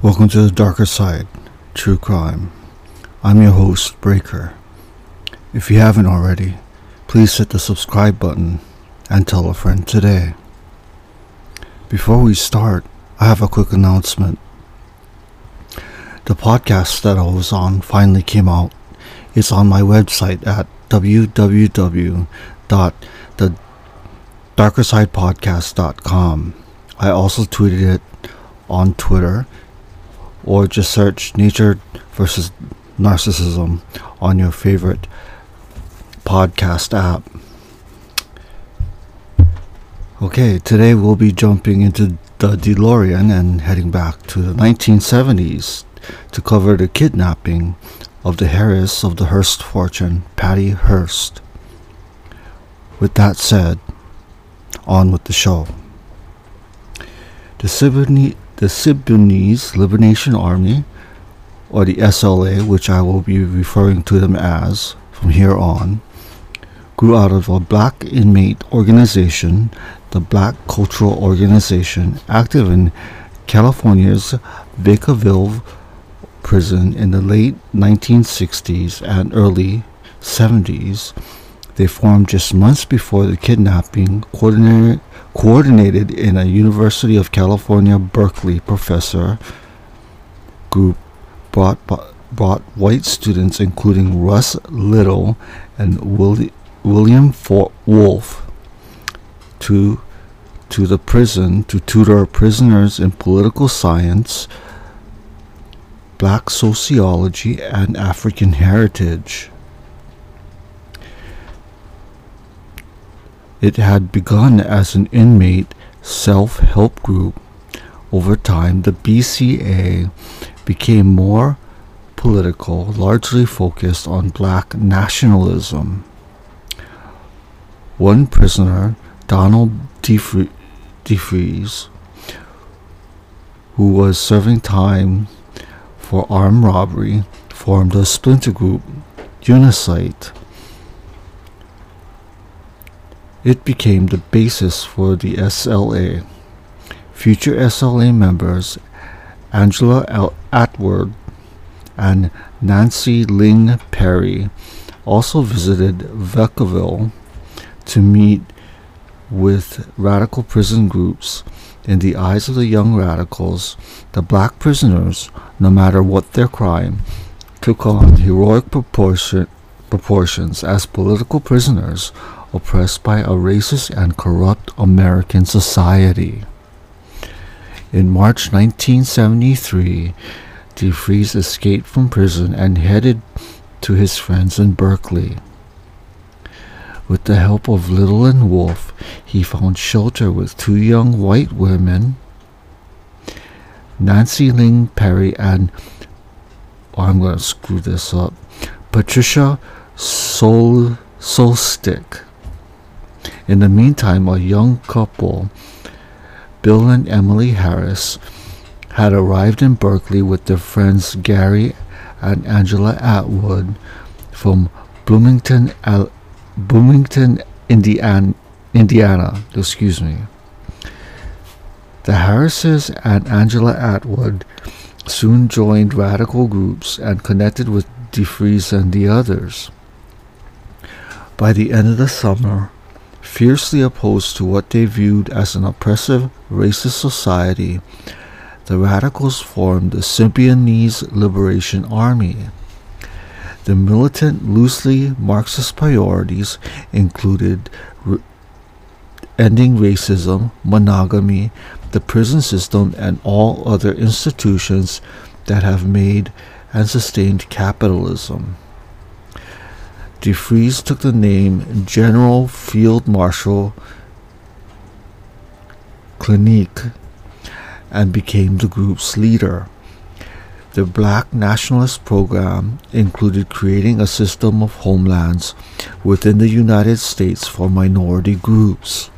Welcome to the darker side, true crime. I'm your host, Breaker. If you haven't already, please hit the subscribe button and tell a friend today. Before we start, I have a quick announcement. The podcast that I was on finally came out. It's on my website at www.thedarkersidepodcast.com. I also tweeted it on Twitter or just search Nature versus Narcissism on your favorite podcast app. Okay, today we'll be jumping into the DeLorean and heading back to the 1970s to cover the kidnapping of the heiress of the Hearst fortune, Patty Hearst. With that said, on with the show. The Siboney the Symbionese Liberation Army, or the SLA, which I will be referring to them as from here on, grew out of a black inmate organization, the Black Cultural Organization, active in California's Vacaville prison in the late 1960s and early 70s. They formed just months before the kidnapping, coordinated in a University of California, Berkeley professor group brought, brought white students, including Russ Little and Willi, William Wolf, to, to the prison to tutor prisoners in political science, black sociology, and African heritage. It had begun as an inmate self help group. Over time, the BCA became more political, largely focused on black nationalism. One prisoner, Donald DeFreeze, who was serving time for armed robbery, formed a splinter group, Unisight, it became the basis for the SLA. Future SLA members Angela L. Atwood and Nancy Ling Perry also visited Vacaville to meet with radical prison groups. In the eyes of the young radicals, the black prisoners, no matter what their crime, took on heroic proportion, proportions as political prisoners oppressed by a racist and corrupt American society. In March 1973, DeFreeze escaped from prison and headed to his friends in Berkeley. With the help of Little and Wolf, he found shelter with two young white women, Nancy Ling Perry and, oh, I'm going to screw this up, Patricia Sol Solstick. In the meantime, a young couple, Bill and Emily Harris, had arrived in Berkeley with their friends Gary and Angela Atwood from Bloomington, Al- Bloomington, Indiana, Indiana. Excuse me. The Harrises and Angela Atwood soon joined radical groups and connected with DeFreeze and the others. By the end of the summer, Fiercely opposed to what they viewed as an oppressive, racist society, the radicals formed the Symbionese Liberation Army. The militant, loosely Marxist priorities included ending racism, monogamy, the prison system, and all other institutions that have made and sustained capitalism. DeFreeze took the name General Field Marshal Clinique and became the group's leader. The Black Nationalist program included creating a system of homelands within the United States for minority groups.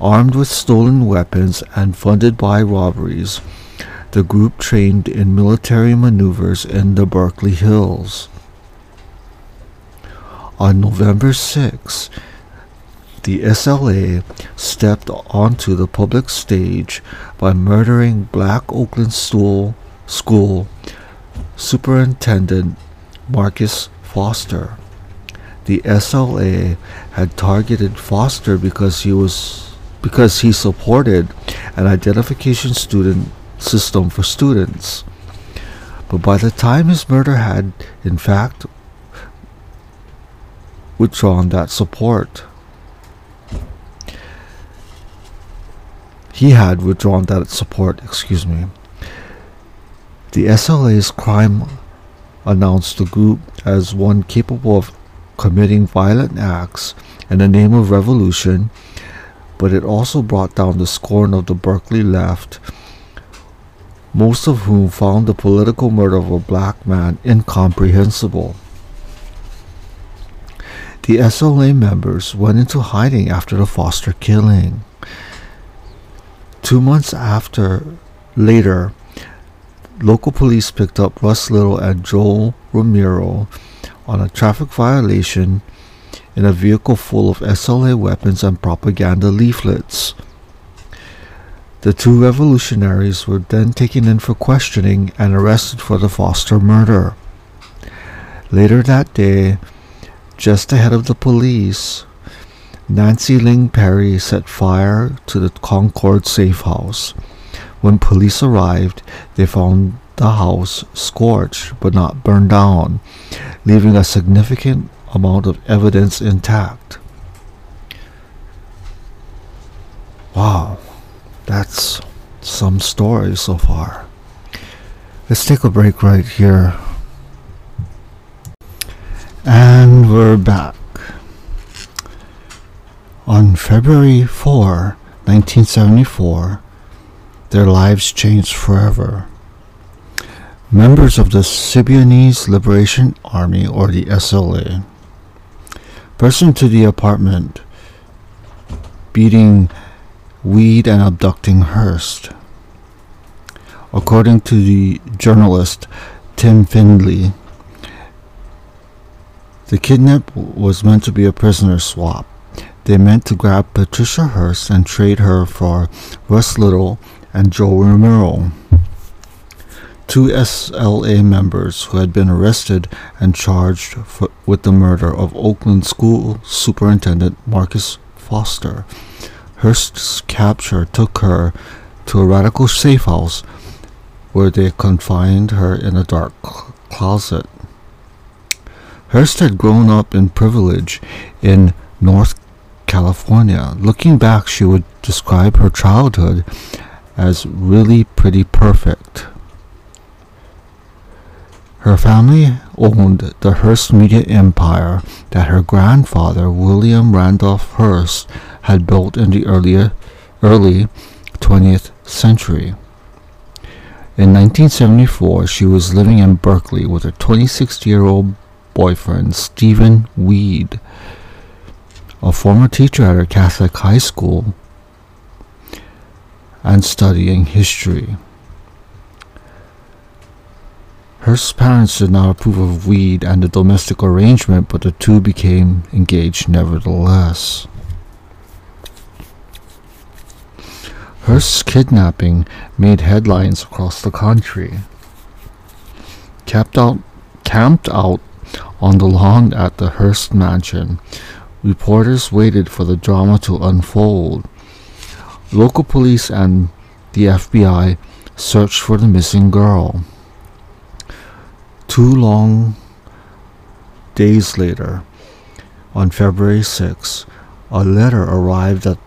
Armed with stolen weapons and funded by robberies, the group trained in military maneuvers in the Berkeley Hills. On November 6, the SLA stepped onto the public stage by murdering Black Oakland School, School Superintendent Marcus Foster. The SLA had targeted Foster because he was because he supported an identification student system for students. But by the time his murder had, in fact, withdrawn that support, he had withdrawn that support, excuse me. The SLA's crime announced the group as one capable of committing violent acts in the name of revolution, but it also brought down the scorn of the Berkeley left most of whom found the political murder of a black man incomprehensible. The SLA members went into hiding after the Foster killing. Two months after, later, local police picked up Russ Little and Joel Romero on a traffic violation in a vehicle full of SLA weapons and propaganda leaflets. The two revolutionaries were then taken in for questioning and arrested for the Foster murder. Later that day, just ahead of the police, Nancy Ling Perry set fire to the Concord safe house. When police arrived, they found the house scorched but not burned down, leaving a significant amount of evidence intact. Wow. That's some story so far. Let's take a break right here. And we're back. On February 4, 1974, their lives changed forever. Members of the Symbionese Liberation Army, or the SLA, burst into the apartment, beating weed and abducting Hearst. According to the journalist Tim Findley, the kidnap was meant to be a prisoner swap. They meant to grab Patricia Hearst and trade her for Russ Little and Joe Romero, two SLA members who had been arrested and charged for, with the murder of Oakland School Superintendent Marcus Foster. Hearst's capture took her to a radical safe house where they confined her in a dark closet. Hearst had grown up in privilege in North California. Looking back, she would describe her childhood as really pretty perfect. Her family owned the Hearst media empire that her grandfather, William Randolph Hearst, had built in the earlier, early 20th century. In 1974, she was living in Berkeley with her 26-year-old boyfriend, Stephen Weed, a former teacher at her Catholic high school, and studying history. Hearst's parents did not approve of Weed and the domestic arrangement, but the two became engaged nevertheless. Hearst's kidnapping made headlines across the country. Camped out, camped out on the lawn at the Hearst mansion, reporters waited for the drama to unfold. Local police and the FBI searched for the missing girl. Two long days later, on February 6, a letter arrived at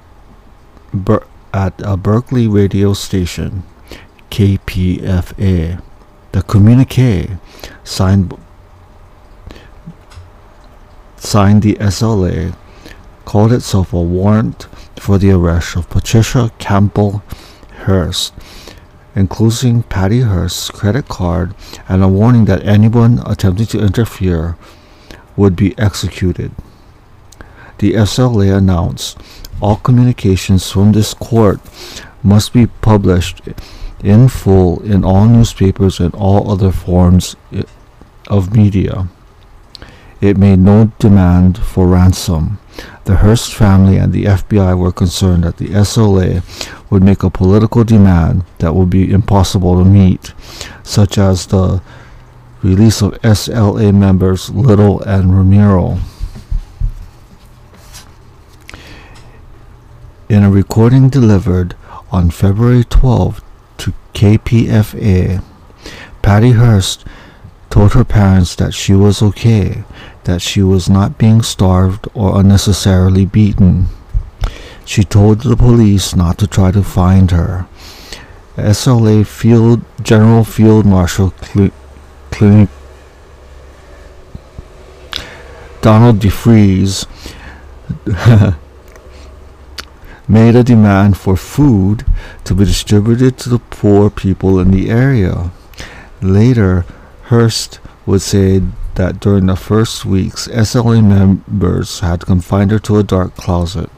Ber- at a Berkeley radio station, KPFA. The communique signed signed the SLA called itself a warrant for the arrest of Patricia Campbell Hearst, including Patty Hearst's credit card and a warning that anyone attempting to interfere would be executed. The SLA announced all communications from this court must be published in full in all newspapers and all other forms of media. It made no demand for ransom. The Hearst family and the FBI were concerned that the SLA would make a political demand that would be impossible to meet, such as the release of SLA members Little and Remiro. In a recording delivered on February 12 to KPFA, Patty Hearst told her parents that she was okay, that she was not being starved or unnecessarily beaten. She told the police not to try to find her. SLA Field General Field Marshal Cl- Clinic Donald DeFreeze made a demand for food to be distributed to the poor people in the area. Later, Hearst would say that during the first weeks, SLA members had confined her to a dark closet.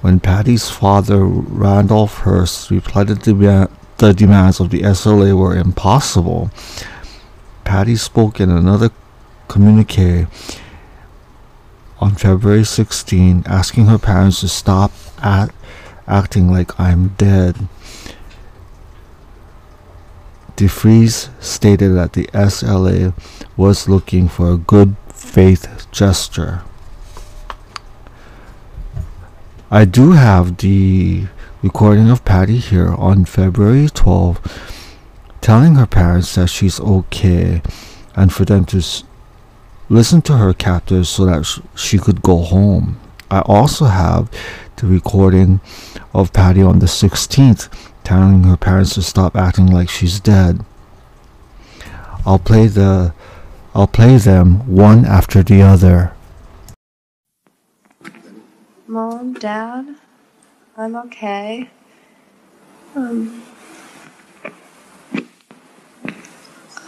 When Patty's father, Randolph Hearst, replied that the demands of the SLA were impossible, Patty spoke in another communique on February 16, asking her parents to stop at acting like I'm dead. DeFreeze stated that the SLA was looking for a good faith gesture. I do have the recording of Patty here on February 12 telling her parents that she's okay and for them to listen to her captors so that sh- she could go home. I also have the recording of Patty on the 16th telling her parents to stop acting like she's dead. I'll play the I'll play them one after the other. Mom, Dad, I'm okay. Um,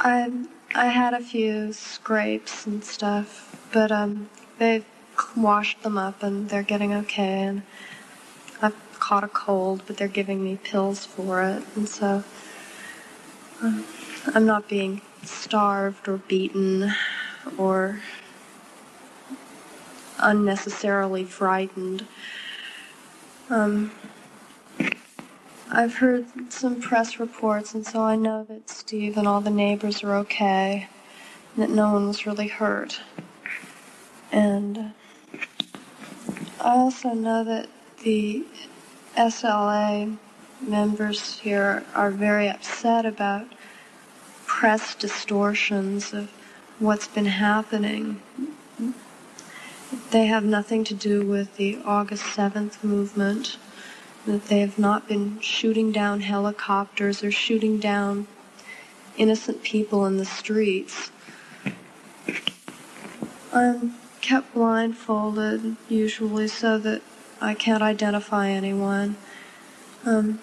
I I had a few scrapes and stuff, but um, they've washed them up and they're getting okay. And caught a cold, but they're giving me pills for it, and so um, I'm not being starved or beaten or unnecessarily frightened. Um, I've heard some press reports, and so I know that Steve and all the neighbors are okay, that no one was really hurt. And I also know that the SLA members here are very upset about press distortions of what's been happening. They have nothing to do with the August 7th movement that they have not been shooting down helicopters or shooting down innocent people in the streets. I'm kept blindfolded usually so that I can't identify anyone. Um,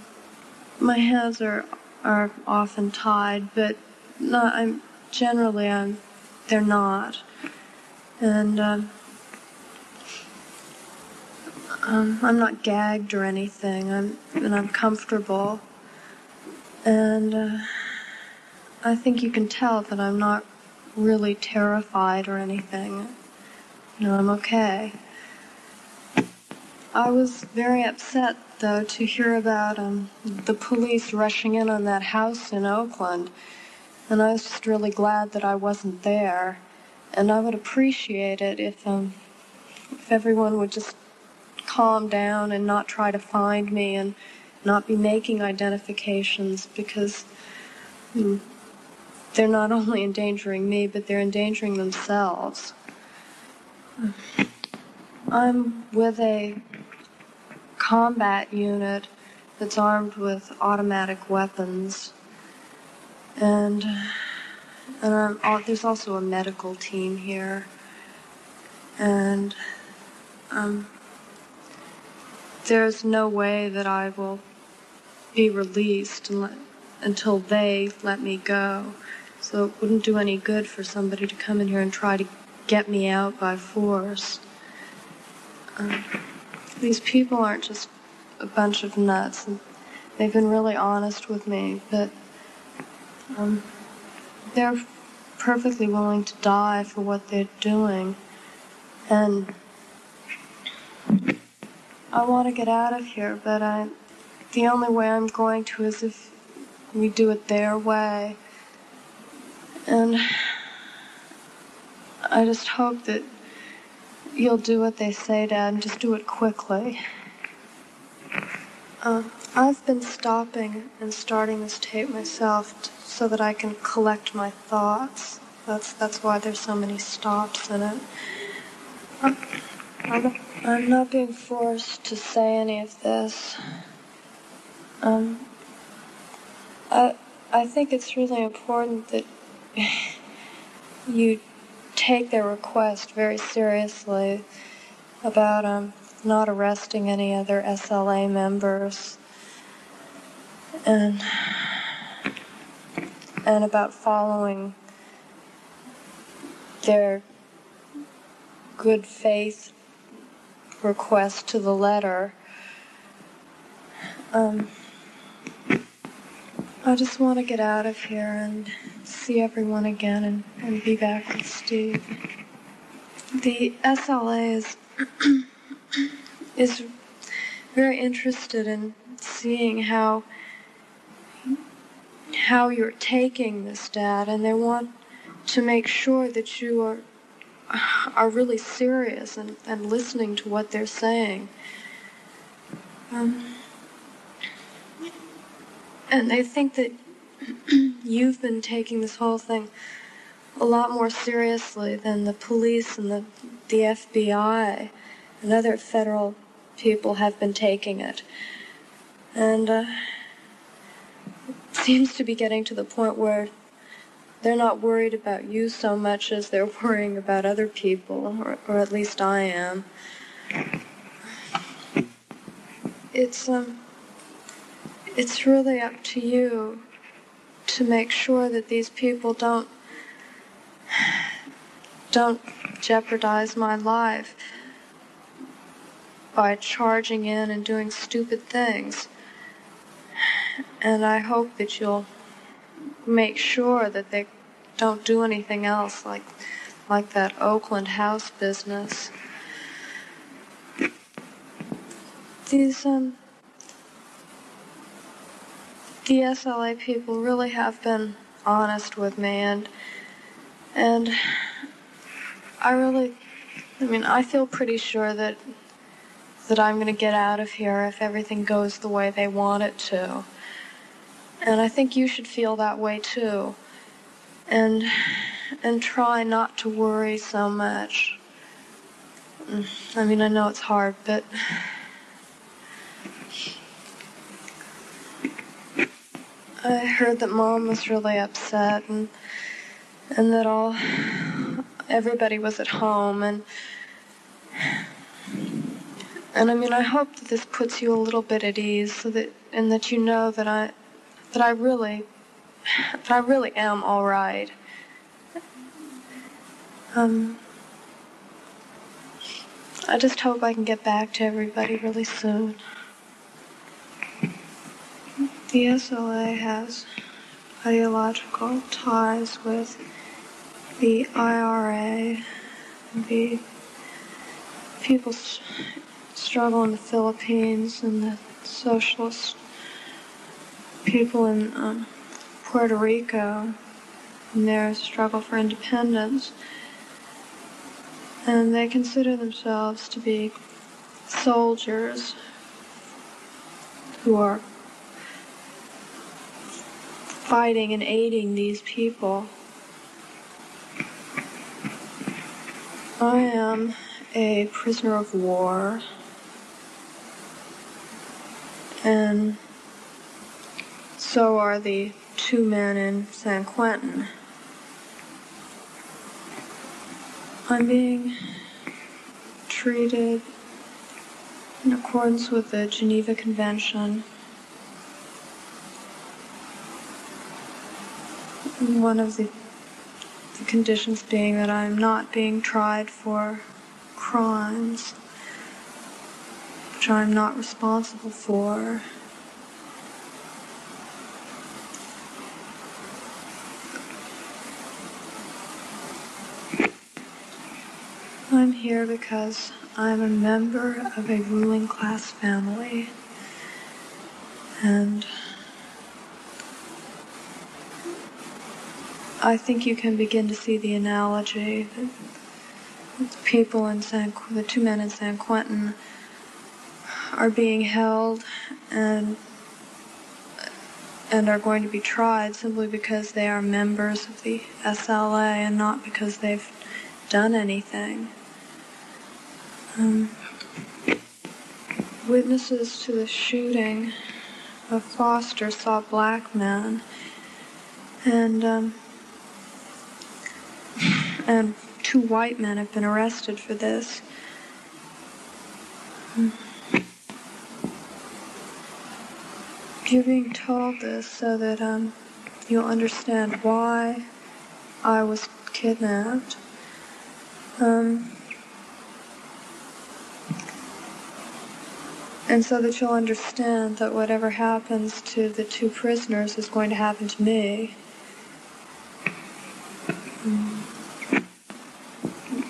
my hands are are often tied, but not. I'm generally I'm they're not, and. Um, um, I'm not gagged or anything. I'm and I'm comfortable, and uh, I think you can tell that I'm not really terrified or anything. You know, I'm okay. I was very upset though to hear about um, the police rushing in on that house in Oakland, and I was just really glad that I wasn't there. And I would appreciate it if um, if everyone would just calm down and not try to find me and not be making identifications because hmm, they're not only endangering me, but they're endangering themselves. I'm with a combat unit that's armed with automatic weapons, and and there's also a medical team here, and um, there's no way that I will be released until they let me go. So it wouldn't do any good for somebody to come in here and try to get me out by force. Um, these people aren't just a bunch of nuts. And they've been really honest with me, but um, they're perfectly willing to die for what they're doing. And I want to get out of here, but I, the only way I'm going to is if we do it their way. And I just hope that you'll do what they say, Dad, just do it quickly. Uh, I've been stopping and starting this tape myself t- so that I can collect my thoughts. That's that's why there's so many stops in it. I'm, I'm not being forced to say any of this. Um, I I think it's really important that you take their request very seriously about um, not arresting any other SLA members and and about following their good faith request to the letter. Um, I just want to get out of here and see everyone again and, and be back with Steve. The SLA is is very interested in seeing how how you're taking this dad and they want to make sure that you are are really serious and, and listening to what they're saying. Um, and they think that you've been taking this whole thing a lot more seriously than the police and the, the FBI and other federal people have been taking it. And uh, it seems to be getting to the point where they're not worried about you so much as they're worrying about other people, or, or at least I am. It's um, it's really up to you to make sure that these people don't don't jeopardize my life by charging in and doing stupid things. And I hope that you'll make sure that they don't do anything else like like that Oakland house business. These um the SLA people really have been honest with me and and I really I mean I feel pretty sure that that I'm going to get out of here if everything goes the way they want it to. And I think you should feel that way too. And and try not to worry so much. Mm, I mean, I know it's hard, but I heard that mom was really upset and and that all everybody was at home and and I mean I hope that this puts you a little bit at ease so that and that you know that I that I really that I really am all right. Um I just hope I can get back to everybody really soon. The SLA has ideological ties with the IRA, the people's struggle in the Philippines, and the socialist people in um, Puerto Rico and their struggle for independence. And they consider themselves to be soldiers who are fighting and aiding these people. I am a prisoner of war and so are the two men in San Quentin. I'm being treated in accordance with the Geneva Convention. One of the, the conditions being that I'm not being tried for crimes which I'm not responsible for. I'm here because I'm a member of a ruling class family. And I think you can begin to see the analogy that the people in San, the two men in San Quentin are being held and and are going to be tried simply because they are members of the SLA and not because they've done anything. Um, witnesses to the shooting of Foster saw black men and um, and two white men have been arrested for this. You're being told this so that um, you'll understand why I was kidnapped. Um, and so that you'll understand that whatever happens to the two prisoners is going to happen to me.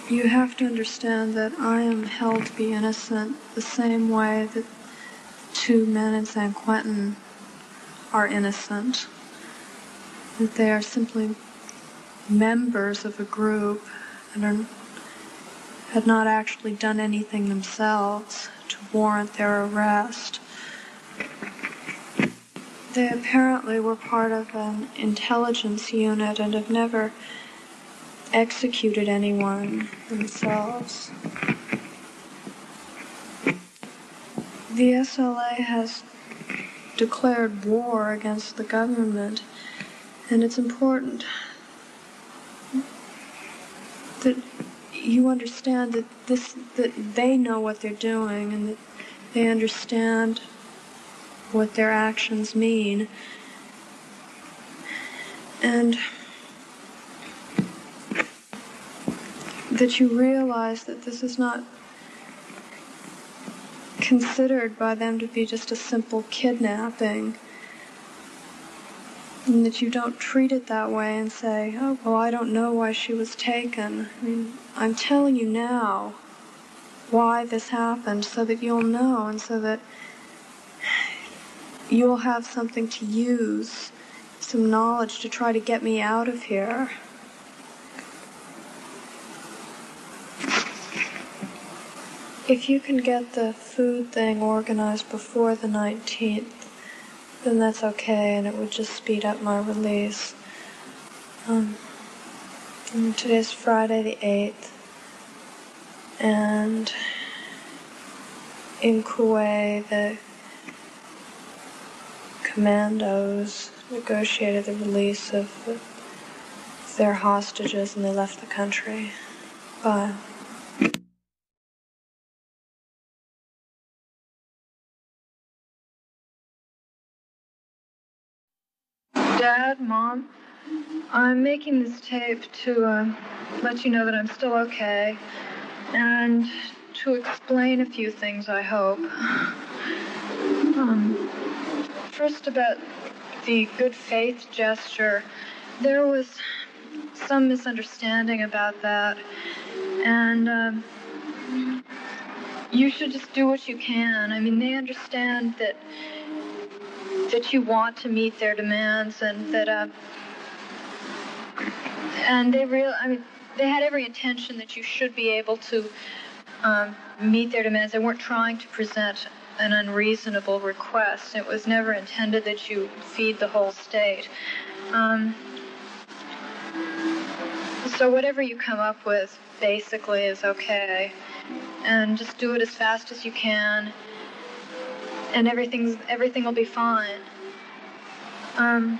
You have to understand that I am held to be innocent the same way that two men in San Quentin are innocent. That they are simply members of a group and are, had not actually done anything themselves to warrant their arrest. They apparently were part of an intelligence unit and have never executed anyone themselves. The SLA has declared war against the government, and it's important that you understand that this that they know what they're doing and that they understand what their actions mean. And that you realize that this is not considered by them to be just a simple kidnapping. And that you don't treat it that way and say, oh, well, I don't know why she was taken. I mean, I'm telling you now why this happened so that you'll know and so that you'll have something to use, some knowledge to try to get me out of here. If you can get the food thing organized before the 19th, then that's okay and it would just speed up my release. Um, today's Friday the 8th, and in Kuwait, the commandos negotiated the release of their hostages and they left the country. Bye. Dad, Mom, I'm making this tape to uh, let you know that I'm still okay and to explain a few things, I hope. Um, first, about the good faith gesture, there was some misunderstanding about that, and um, you should just do what you can. I mean, they understand that that you want to meet their demands and that uh, and they real I mean they had every intention that you should be able to um, meet their demands. They weren't trying to present an unreasonable request. It was never intended that you feed the whole state. Um, so whatever you come up with basically is okay. And just do it as fast as you can and everything's everything will be fine. Um,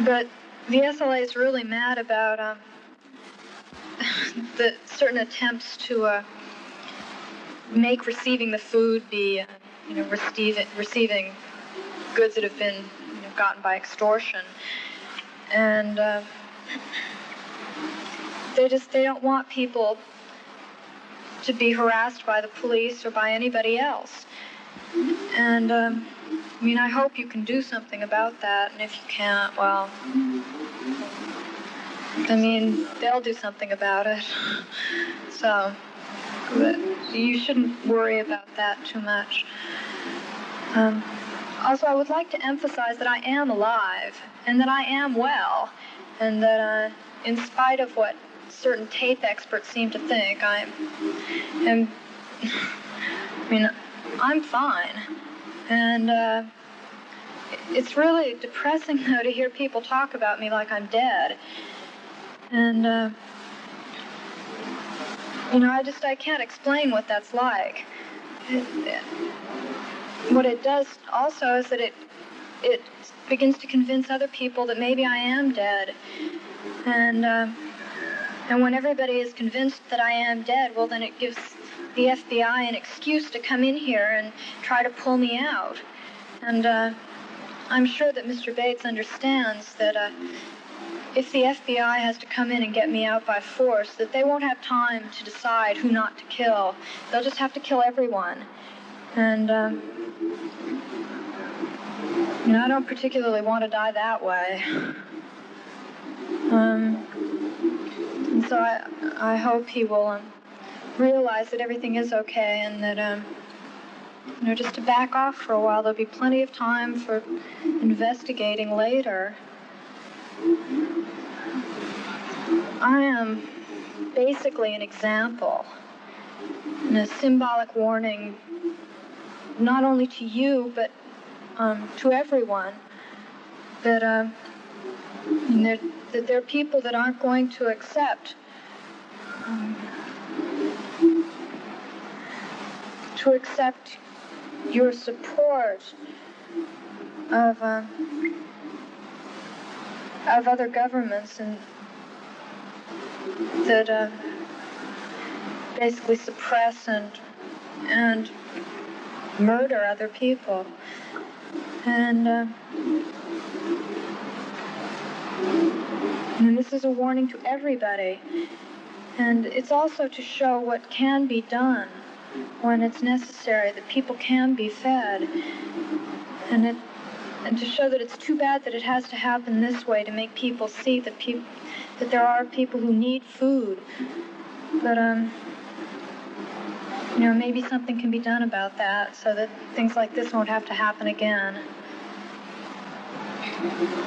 but the SLA is really mad about um, the certain attempts to uh, make receiving the food be, uh, you know, receiving receiving goods that have been you know, gotten by extortion, and uh, they just they don't want people to be harassed by the police or by anybody else. And, um, I mean, I hope you can do something about that. And if you can't, well, I mean, they'll do something about it. So, you shouldn't worry about that too much. Um, also, I would like to emphasize that I am alive and that I am well, and that uh, in spite of what certain tape experts seem to think, I am. I mean, I'm fine, and uh, it's really depressing though to hear people talk about me like I'm dead, and. Uh, you know, I just I can't explain what that's like. What it does also is that it it begins to convince other people that maybe I am dead, and uh, and when everybody is convinced that I am dead, well then it gives the FBI an excuse to come in here and try to pull me out, and uh, I'm sure that Mr. Bates understands that. Uh, if the FBI has to come in and get me out by force, that they won't have time to decide who not to kill. They'll just have to kill everyone. And, um, you know, I don't particularly want to die that way. Um, and so I, I hope he will um, realize that everything is okay and that, um, you know, just to back off for a while. There'll be plenty of time for investigating later. I am basically an example and a symbolic warning, not only to you, but um, to everyone, that, uh, there, that there are people that aren't going to accept um, to accept your support of uh, of other governments and that uh, basically suppress and and murder other people. And, uh, and this is a warning to everybody. And it's also to show what can be done when it's necessary, that people can be fed. And it and to show that it's too bad that it has to happen this way to make people see that people that there are people who need food. But um you know, maybe something can be done about that so that things like this won't have to happen again.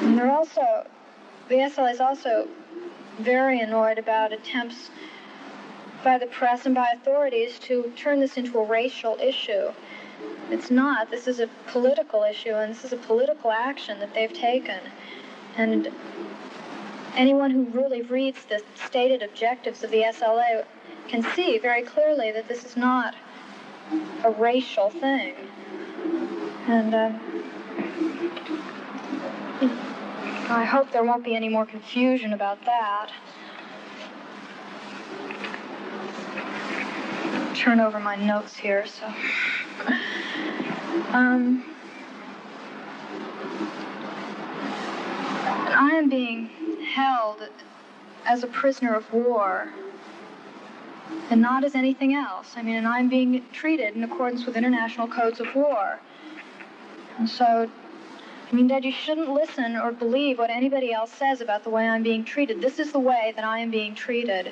And they're also the SLA is also very annoyed about attempts by the press and by authorities to turn this into a racial issue. It's not. This is a political issue, and this is a political action that they've taken. And anyone who really reads the stated objectives of the SLA can see very clearly that this is not a racial thing. And uh, I hope there won't be any more confusion about that. Turn over my notes here, so. Um, I am being held as a prisoner of war and not as anything else. I mean, and I'm being treated in accordance with international codes of war. And so, I mean, Dad, you shouldn't listen or believe what anybody else says about the way I'm being treated. This is the way that I am being treated.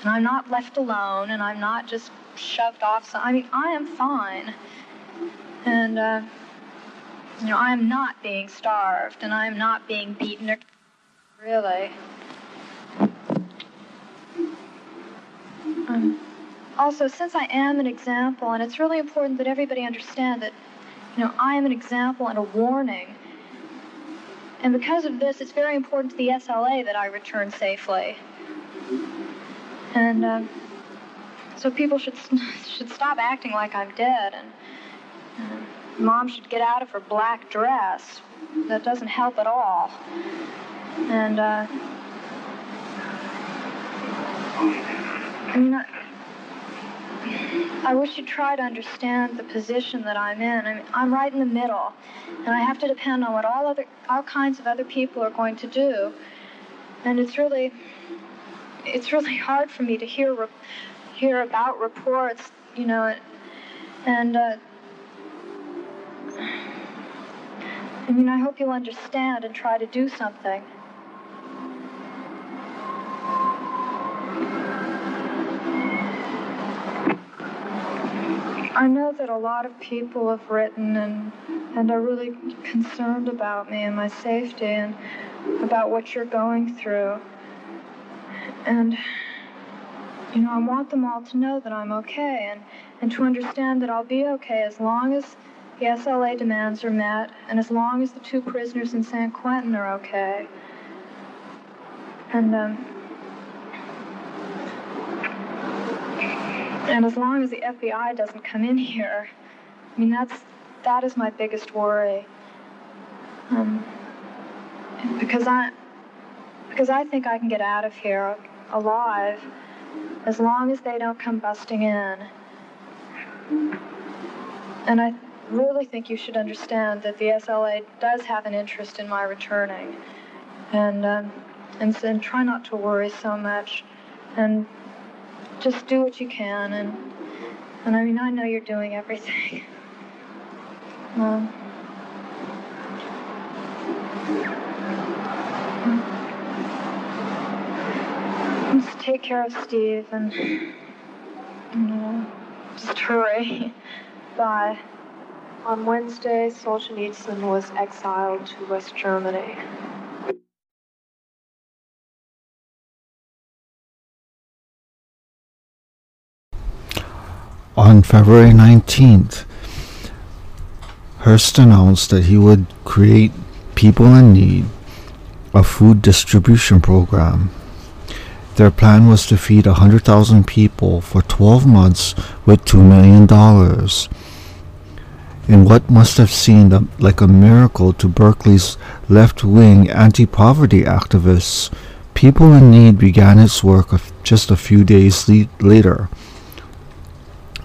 And I'm not left alone, and I'm not just shoved off. So, I mean, I am fine. And, uh, you know, I'm not being starved and I'm not being beaten. Or, really. Um, also, since I am an example, and it's really important that everybody understand that, you know, I am an example and a warning. And because of this, it's very important to the SLA that I return safely. And um, so people should should stop acting like I'm dead and Mom should get out of her black dress. That doesn't help at all. And, uh, I mean, I, I wish you'd try to understand the position that I'm in. I mean, I'm right in the middle, and I have to depend on what all other, all kinds of other people are going to do. And it's really, it's really hard for me to hear, hear about reports, you know, and uh, I mean, I hope you'll understand and try to do something. I know that a lot of people have written and and are really concerned about me and my safety and about what you're going through. And you know, I want them all to know that I'm okay and, and to understand that I'll be okay as long as the SLA demands are met and as long as the two prisoners in San Quentin are okay. And um And as long as the FBI doesn't come in here, I mean, that's, that is my biggest worry. Um, because I, because I think I can get out of here alive as long as they don't come busting in. And I really think you should understand that the SLA does have an interest in my returning. And, um, and, and try not to worry so much. And just do what you can, and and I mean I know you're doing everything. Um, take care of Steve and you know, just. Bye. On Wednesday, Solzhenitsyn was exiled to West Germany. On February 19th, Hearst announced that he would create People in Need, a food distribution program. Their plan was to feed 100,000 people for 12 months with $2 million. In what must have seemed like a miracle to Berkeley's left wing anti poverty activists, People in Need began its work just a few days le- later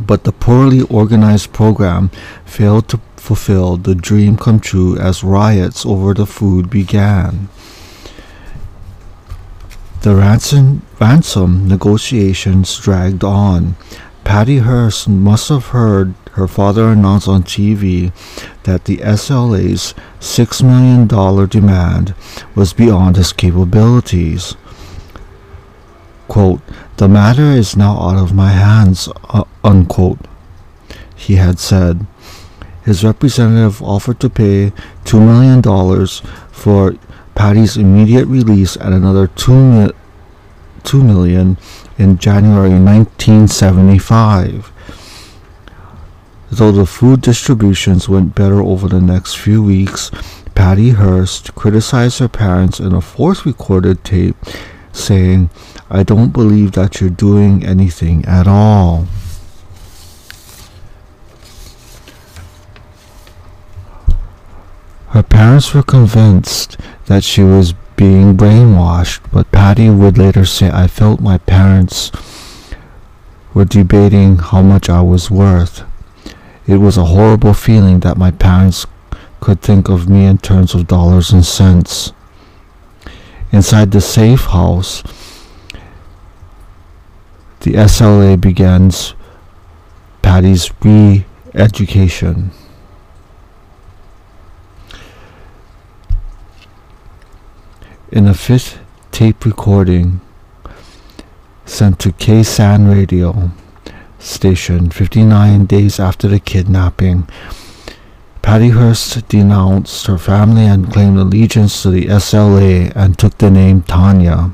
but the poorly organized program failed to fulfill the dream come true as riots over the food began. The ransom, ransom negotiations dragged on. Patty Hearst must have heard her father announce on TV that the SLA's $6 million demand was beyond his capabilities. Quote, the matter is now out of my hands, uh, unquote, he had said. His representative offered to pay $2 million for Patty's immediate release and another $2, 2 million in January 1975. Though the food distributions went better over the next few weeks, Patty Hearst criticized her parents in a fourth recorded tape, saying, I don't believe that you're doing anything at all. Her parents were convinced that she was being brainwashed, but Patty would later say, I felt my parents were debating how much I was worth. It was a horrible feeling that my parents could think of me in terms of dollars and cents. Inside the safe house, the SLA begins Patty's re-education. In a fifth tape recording sent to KSAN radio station 59 days after the kidnapping, Patty Hearst denounced her family and claimed allegiance to the SLA and took the name Tanya.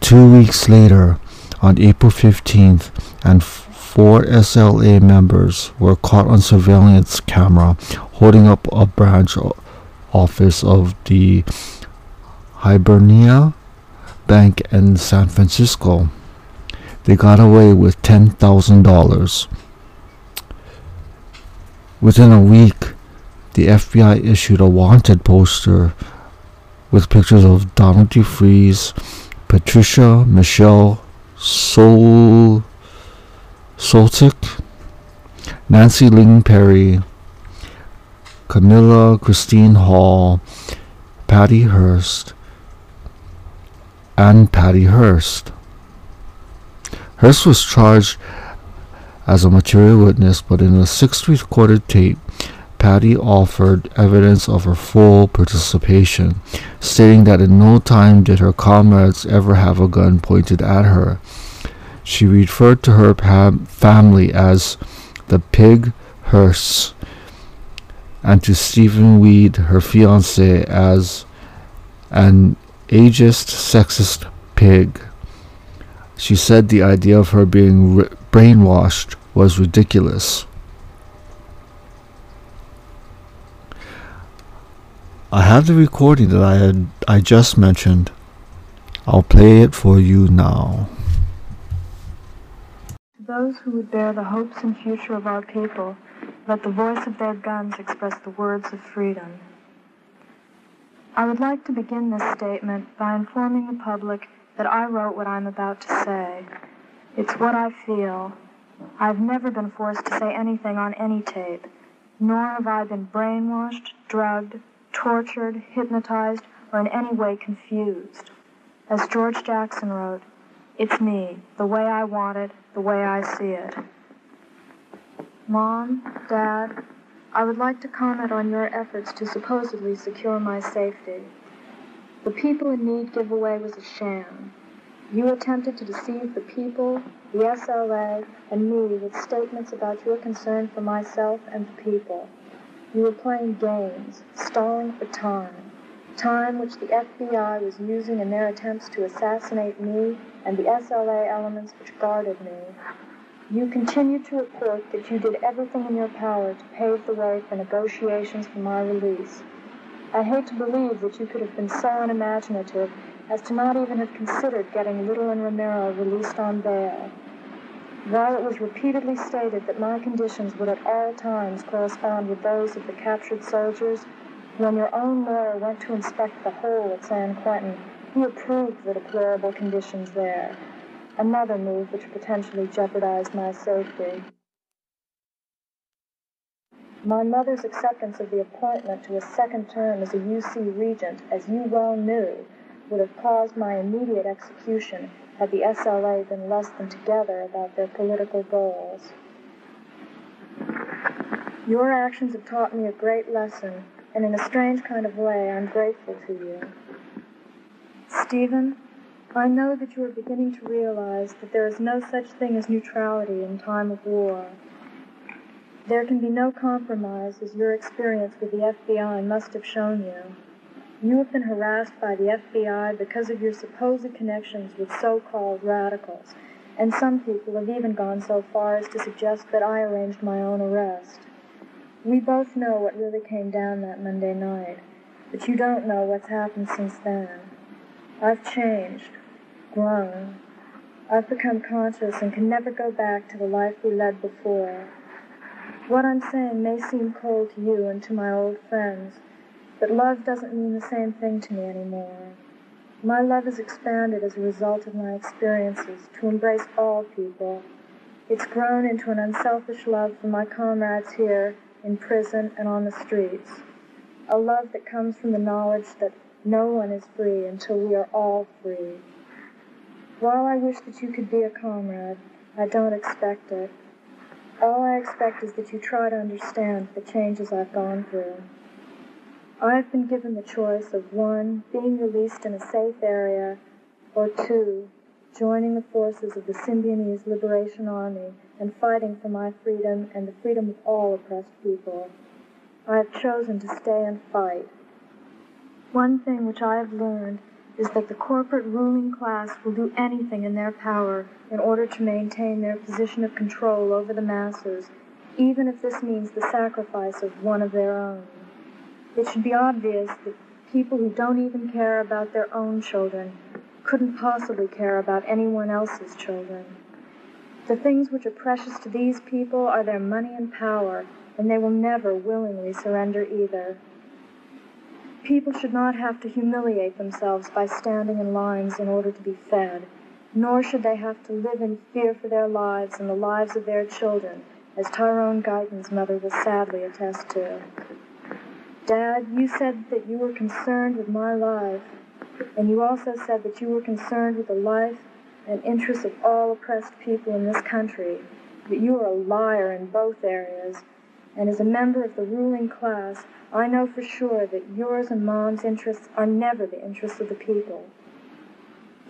Two weeks later, on April 15th, and four SLA members were caught on surveillance camera holding up a branch office of the Hibernia Bank in San Francisco. They got away with $10,000. Within a week, the FBI issued a wanted poster with pictures of Donald DeFreeze, Patricia Michelle Sol Soltysik, Nancy Ling Perry, Camilla Christine Hall, Patty Hearst, and Patty Hearst. Hearst was charged as a material witness, but in a sixth recorded tape, Patty offered evidence of her full participation, stating that in no time did her comrades ever have a gun pointed at her. She referred to her family as the pig Hearsts, and to Stephen Weed, her fiance, as an ageist, sexist pig. She said the idea of her being brainwashed was ridiculous. I have the recording that I had I just mentioned. I'll play it for you now. To those who would bear the hopes and future of our people, let the voice of their guns express the words of freedom. I would like to begin this statement by informing the public that I wrote what I'm about to say. It's what I feel. I've never been forced to say anything on any tape, nor have I been brainwashed, drugged, tortured, hypnotized, or in any way confused. As George Jackson wrote, it's me, the way I want it, the way I see it. Mom, Dad, I would like to comment on your efforts to supposedly secure my safety. The People in Need giveaway was a sham. You attempted to deceive the people, the SLA, and me with statements about your concern for myself and the people. You were playing games, stalling for time. Time which the FBI was using in their attempts to assassinate me and the SLA elements which guarded me. You continue to report that you did everything in your power to pave the way for negotiations for my release. I hate to believe that you could have been so unimaginative as to not even have considered getting Little and Remiro released on bail. While it was repeatedly stated that my conditions would at all times correspond with those of the captured soldiers, when your own lawyer went to inspect the hole at San Quentin, he approved the deplorable conditions there. Another move which potentially jeopardized my safety. My mother's acceptance of the appointment to a second term as a UC regent, as you well knew, would have caused my immediate execution had the SLA been less than together about their political goals. Your actions have taught me a great lesson, and in a strange kind of way, I'm grateful to you. Stephen, I know that you are beginning to realize that there is no such thing as neutrality in time of war. There can be no compromise, as your experience with the FBI must have shown you. You have been harassed by the FBI because of your supposed connections with so-called radicals, and some people have even gone so far as to suggest that I arranged my own arrest. We both know what really came down that Monday night, but you don't know what's happened since then. I've changed, grown. I've become conscious and can never go back to the life we led before. What I'm saying may seem cold to you and to my old friends, but love doesn't mean the same thing to me anymore. My love has expanded as a result of my experiences to embrace all people. It's grown into an unselfish love for my comrades here in prison and on the streets. A love that comes from the knowledge that no one is free until we are all free. While I wish that you could be a comrade, I don't expect it. All I expect is that you try to understand the changes I've gone through. I've been given the choice of one, being released in a safe area, or two, joining the forces of the Symbionese Liberation Army and fighting for my freedom and the freedom of all oppressed people. I have chosen to stay and fight. One thing which I have learned is that the corporate ruling class will do anything in their power in order to maintain their position of control over the masses, even if this means the sacrifice of one of their own. It should be obvious that people who don't even care about their own children couldn't possibly care about anyone else's children. The things which are precious to these people are their money and power, and they will never willingly surrender either. People should not have to humiliate themselves by standing in lines in order to be fed, nor should they have to live in fear for their lives and the lives of their children, as Tyrone Guyton's mother will sadly attest to. Dad, you said that you were concerned with my life. And you also said that you were concerned with the life and interests of all oppressed people in this country, that you are a liar in both areas. And as a member of the ruling class, I know for sure that yours and Mom's interests are never the interests of the people.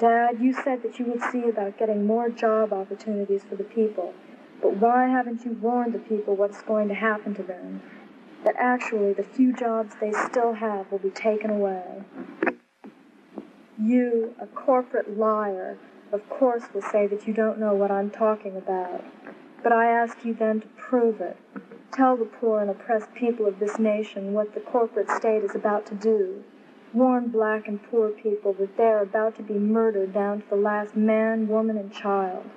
Dad, you said that you would see about getting more job opportunities for the people, But why haven't you warned the people what's going to happen to them? That actually the few jobs they still have will be taken away. You, a corporate liar, of course will say that you don't know what I'm talking about. But I ask you then to prove it. Tell the poor and oppressed people of this nation what the corporate state is about to do. Warn black and poor people that they're about to be murdered down to the last man, woman, and child.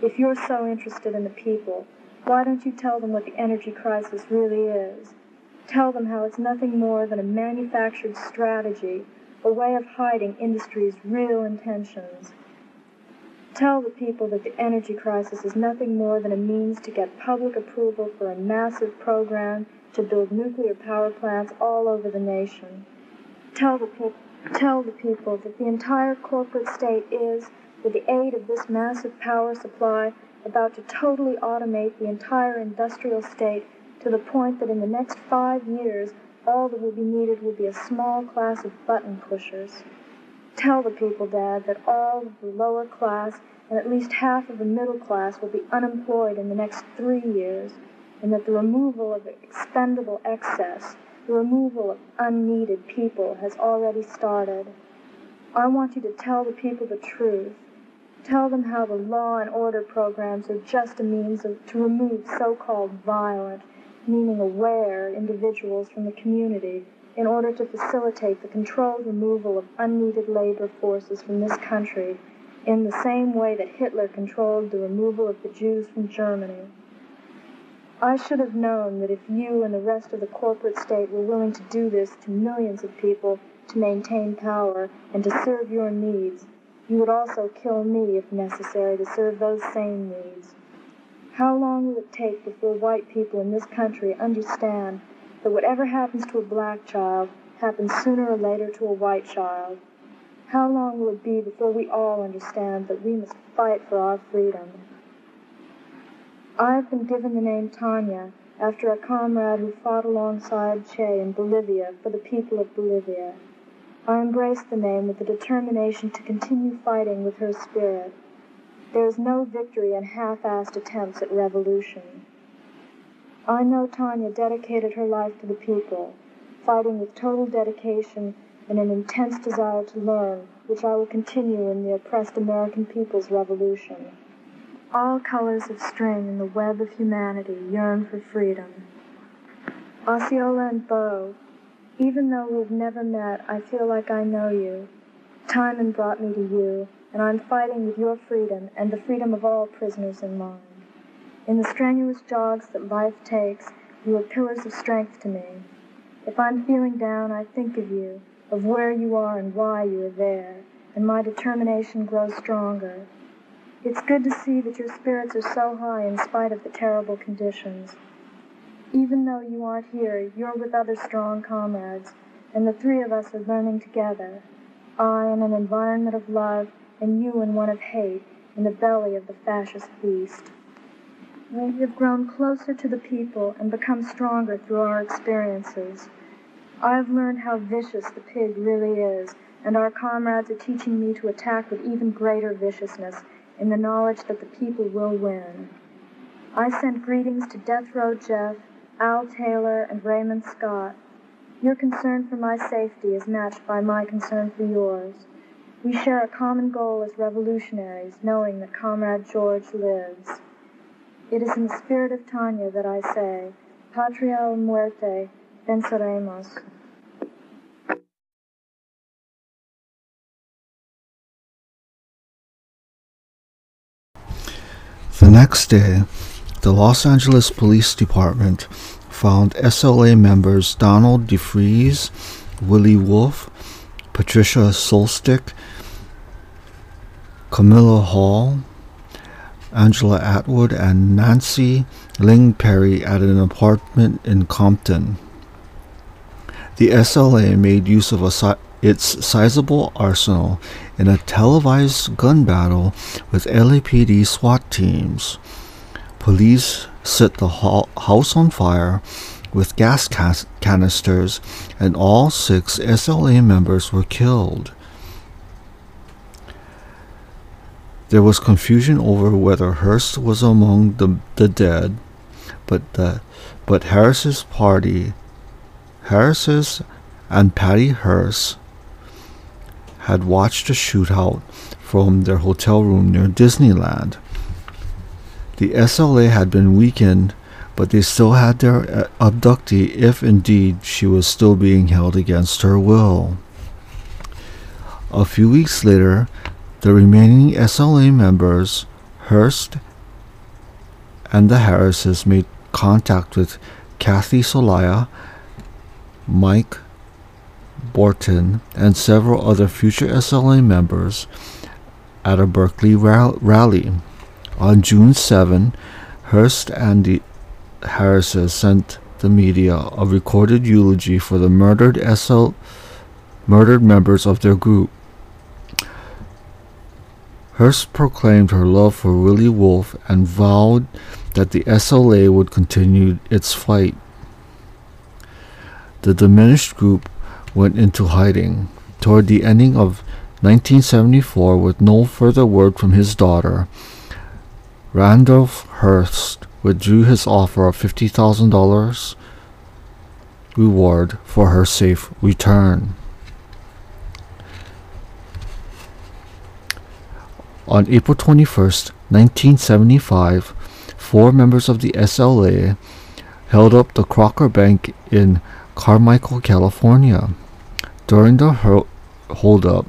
If you're so interested in the people, why don't you tell them what the energy crisis really is? Tell them how it's nothing more than a manufactured strategy, a way of hiding industry's real intentions. Tell the people that the energy crisis is nothing more than a means to get public approval for a massive program to build nuclear power plants all over the nation. Tell the, pe- tell the people that the entire corporate state is, with the aid of this massive power supply, about to totally automate the entire industrial state to the point that in the next five years, all that will be needed will be a small class of button pushers. Tell the people, Dad, that all of the lower class and at least half of the middle class will be unemployed in the next three years, and that the removal of expendable excess, the removal of unneeded people has already started. I want you to tell the people the truth. Tell them how the law and order programs are just a means of, to remove so-called violent, meaning aware, individuals from the community in order to facilitate the controlled removal of unneeded labor forces from this country in the same way that Hitler controlled the removal of the Jews from Germany. I should have known that if you and the rest of the corporate state were willing to do this to millions of people to maintain power and to serve your needs, you would also kill me if necessary to serve those same needs. How long will it take before white people in this country understand that whatever happens to a black child happens sooner or later to a white child? How long will it be before we all understand that we must fight for our freedom? I have been given the name Tanya after a comrade who fought alongside Che in Bolivia for the people of Bolivia. I embrace the name with the determination to continue fighting with her spirit. There is no victory in half-assed attempts at revolution. I know Tanya dedicated her life to the people, fighting with total dedication and an intense desire to learn, which I will continue in the oppressed American people's revolution. All colors of string in the web of humanity yearn for freedom. Osceola and Bo, even though we've never met, I feel like I know you. Timon brought me to you, and I'm fighting with your freedom and the freedom of all prisoners in mind. In the strenuous jogs that life takes, you are pillars of strength to me. If I'm feeling down, I think of you, of where you are and why you are there, and my determination grows stronger. It's good to see that your spirits are so high in spite of the terrible conditions. Even though you aren't here, you're with other strong comrades, and the three of us are learning together. I in an environment of love, and you in one of hate, in the belly of the fascist beast. We have grown closer to the people and become stronger through our experiences. I have learned how vicious the pig really is, and our comrades are teaching me to attack with even greater viciousness in the knowledge that the people will win. I send greetings to Death Row Jeff, Al Taylor, and Raymond Scott. Your concern for my safety is matched by my concern for yours. We share a common goal as revolutionaries, knowing that Comrade George lives. It is in the spirit of Tanya that I say, Patria o muerte, venceremos. The next day, the Los Angeles Police Department found SLA members Donald DeFreeze, Willie Wolfe, Patricia Soltysik, Camilla Hall, Angela Atwood, and Nancy Ling Perry at an apartment in Compton. The SLA made use of si- its sizable arsenal in a televised gun battle with LAPD SWAT teams. Police set the ho- house on fire with gas cas- canisters, and all six SLA members were killed. There was confusion over whether Hearst was among the, the dead, but the, but Harris's party, Harris's and Patty Hearst had watched a shootout from their hotel room near Disneyland. The SLA had been weakened, but they still had their uh, abductee if indeed she was still being held against her will. A few weeks later, the remaining SLA members, Hearst and the Harrises, made contact with Kathy Soliah, Mike Bortin, and several other future SLA members at a Berkeley rally. On June 7, Hearst and the Harrises sent the media a recorded eulogy for the murdered SL murdered members of their group. Hearst proclaimed her love for Willie Wolfe and vowed that the SLA would continue its fight. The diminished group went into hiding toward the ending of 1974 with no further word from his daughter. Randolph Hearst withdrew his offer of $50,000 reward for her safe return. On April 21, 1975, four members of the SLA held up the Crocker Bank in Carmichael, California. During the holdup,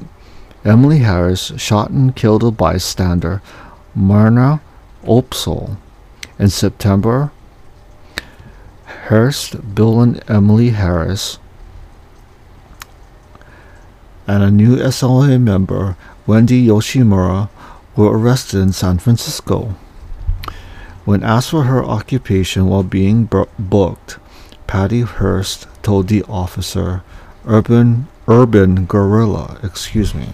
Emily Harris shot and killed a bystander, Myrna Opsahl. In September, Hearst, Bill and Emily Harris, and a new SLA member, Wendy Yoshimura, were arrested in San Francisco. When asked for her occupation while being booked, Patty Hearst told the officer, urban urban guerrilla, excuse me.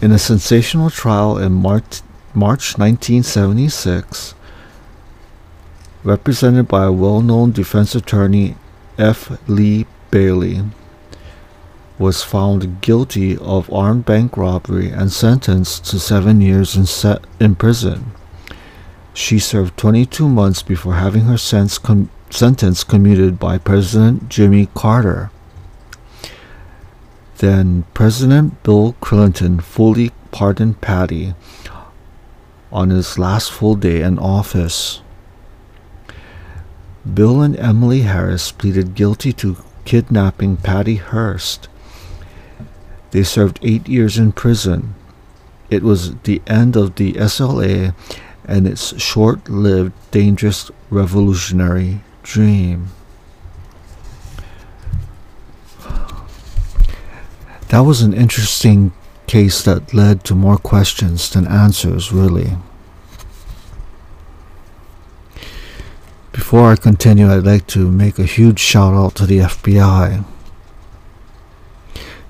In a sensational trial in March, March 1976, represented by a well-known defense attorney F. Lee Bailey, was found guilty of armed bank robbery and sentenced to seven years in, se- in prison. She served 22 months before having her com- sentence commuted by President Jimmy Carter. Then President Bill Clinton fully pardoned Patty on his last full day in office. Bill and Emily Harris pleaded guilty to kidnapping Patty Hearst they served eight years in prison. It was the end of the SLA and its short lived, dangerous revolutionary dream. That was an interesting case that led to more questions than answers, really. Before I continue, I'd like to make a huge shout out to the FBI.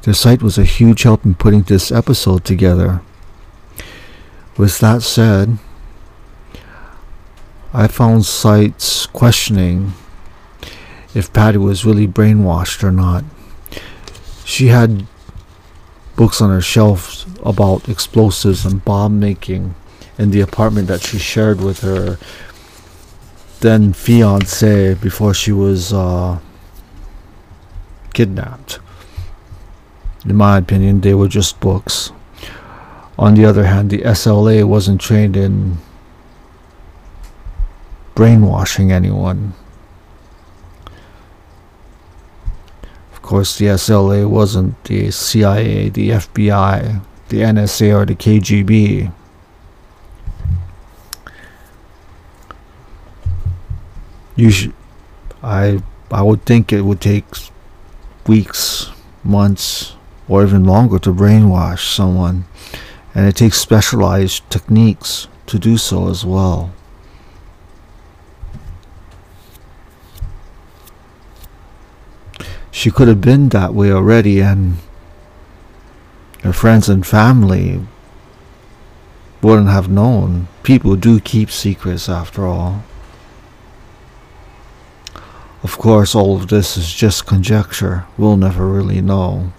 Their site was a huge help in putting this episode together. With that said, I found sites questioning if Patty was really brainwashed or not. She had books on her shelves about explosives and bomb making in the apartment that she shared with her then fiance before she was uh, kidnapped. In my opinion, they were just books. On the other hand, the SLA wasn't trained in brainwashing anyone. Of course, the SLA wasn't the CIA, the FBI, the NSA, or the KGB. You should, I, I would think it would take weeks, months, or even longer to brainwash someone, and it takes specialized techniques to do so as well. She could have been that way already, and her friends and family wouldn't have known. People do keep secrets after all. Of course, all of this is just conjecture. We'll never really know.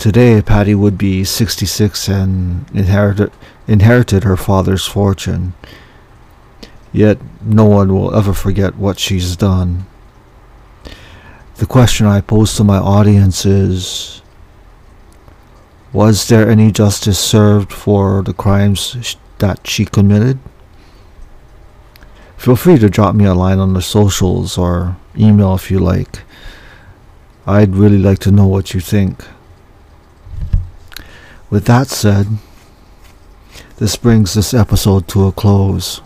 Today, Patty would be 66 and inherited, inherited her father's fortune. Yet, no one will ever forget what she's done. The question I pose to my audience is Was there any justice served for the crimes that she committed? Feel free to drop me a line on the socials or email if you like. I'd really like to know what you think. With that said, this brings this episode to a close.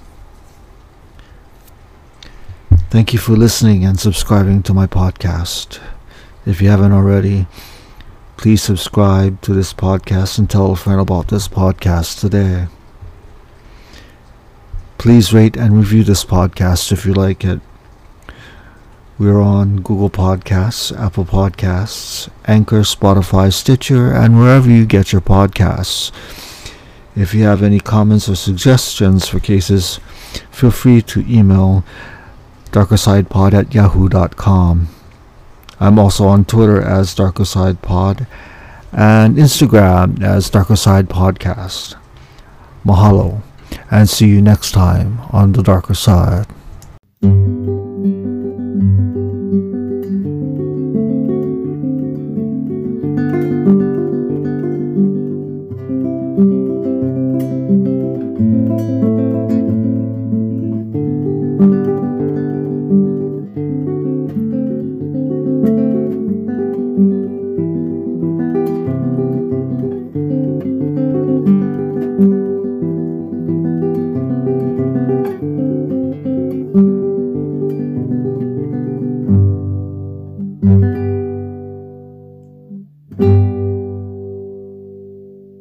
Thank you for listening and subscribing to my podcast. If you haven't already, please subscribe to this podcast and tell a friend about this podcast today. Please rate and review this podcast if you like it. We're on Google Podcasts, Apple Podcasts, Anchor, Spotify, Stitcher, and wherever you get your podcasts. If you have any comments or suggestions for cases, feel free to email darkersidepod at yahoo.com. I'm also on Twitter as darkersidepod and Instagram as darkerside podcast. Mahalo, and see you next time on the darker side.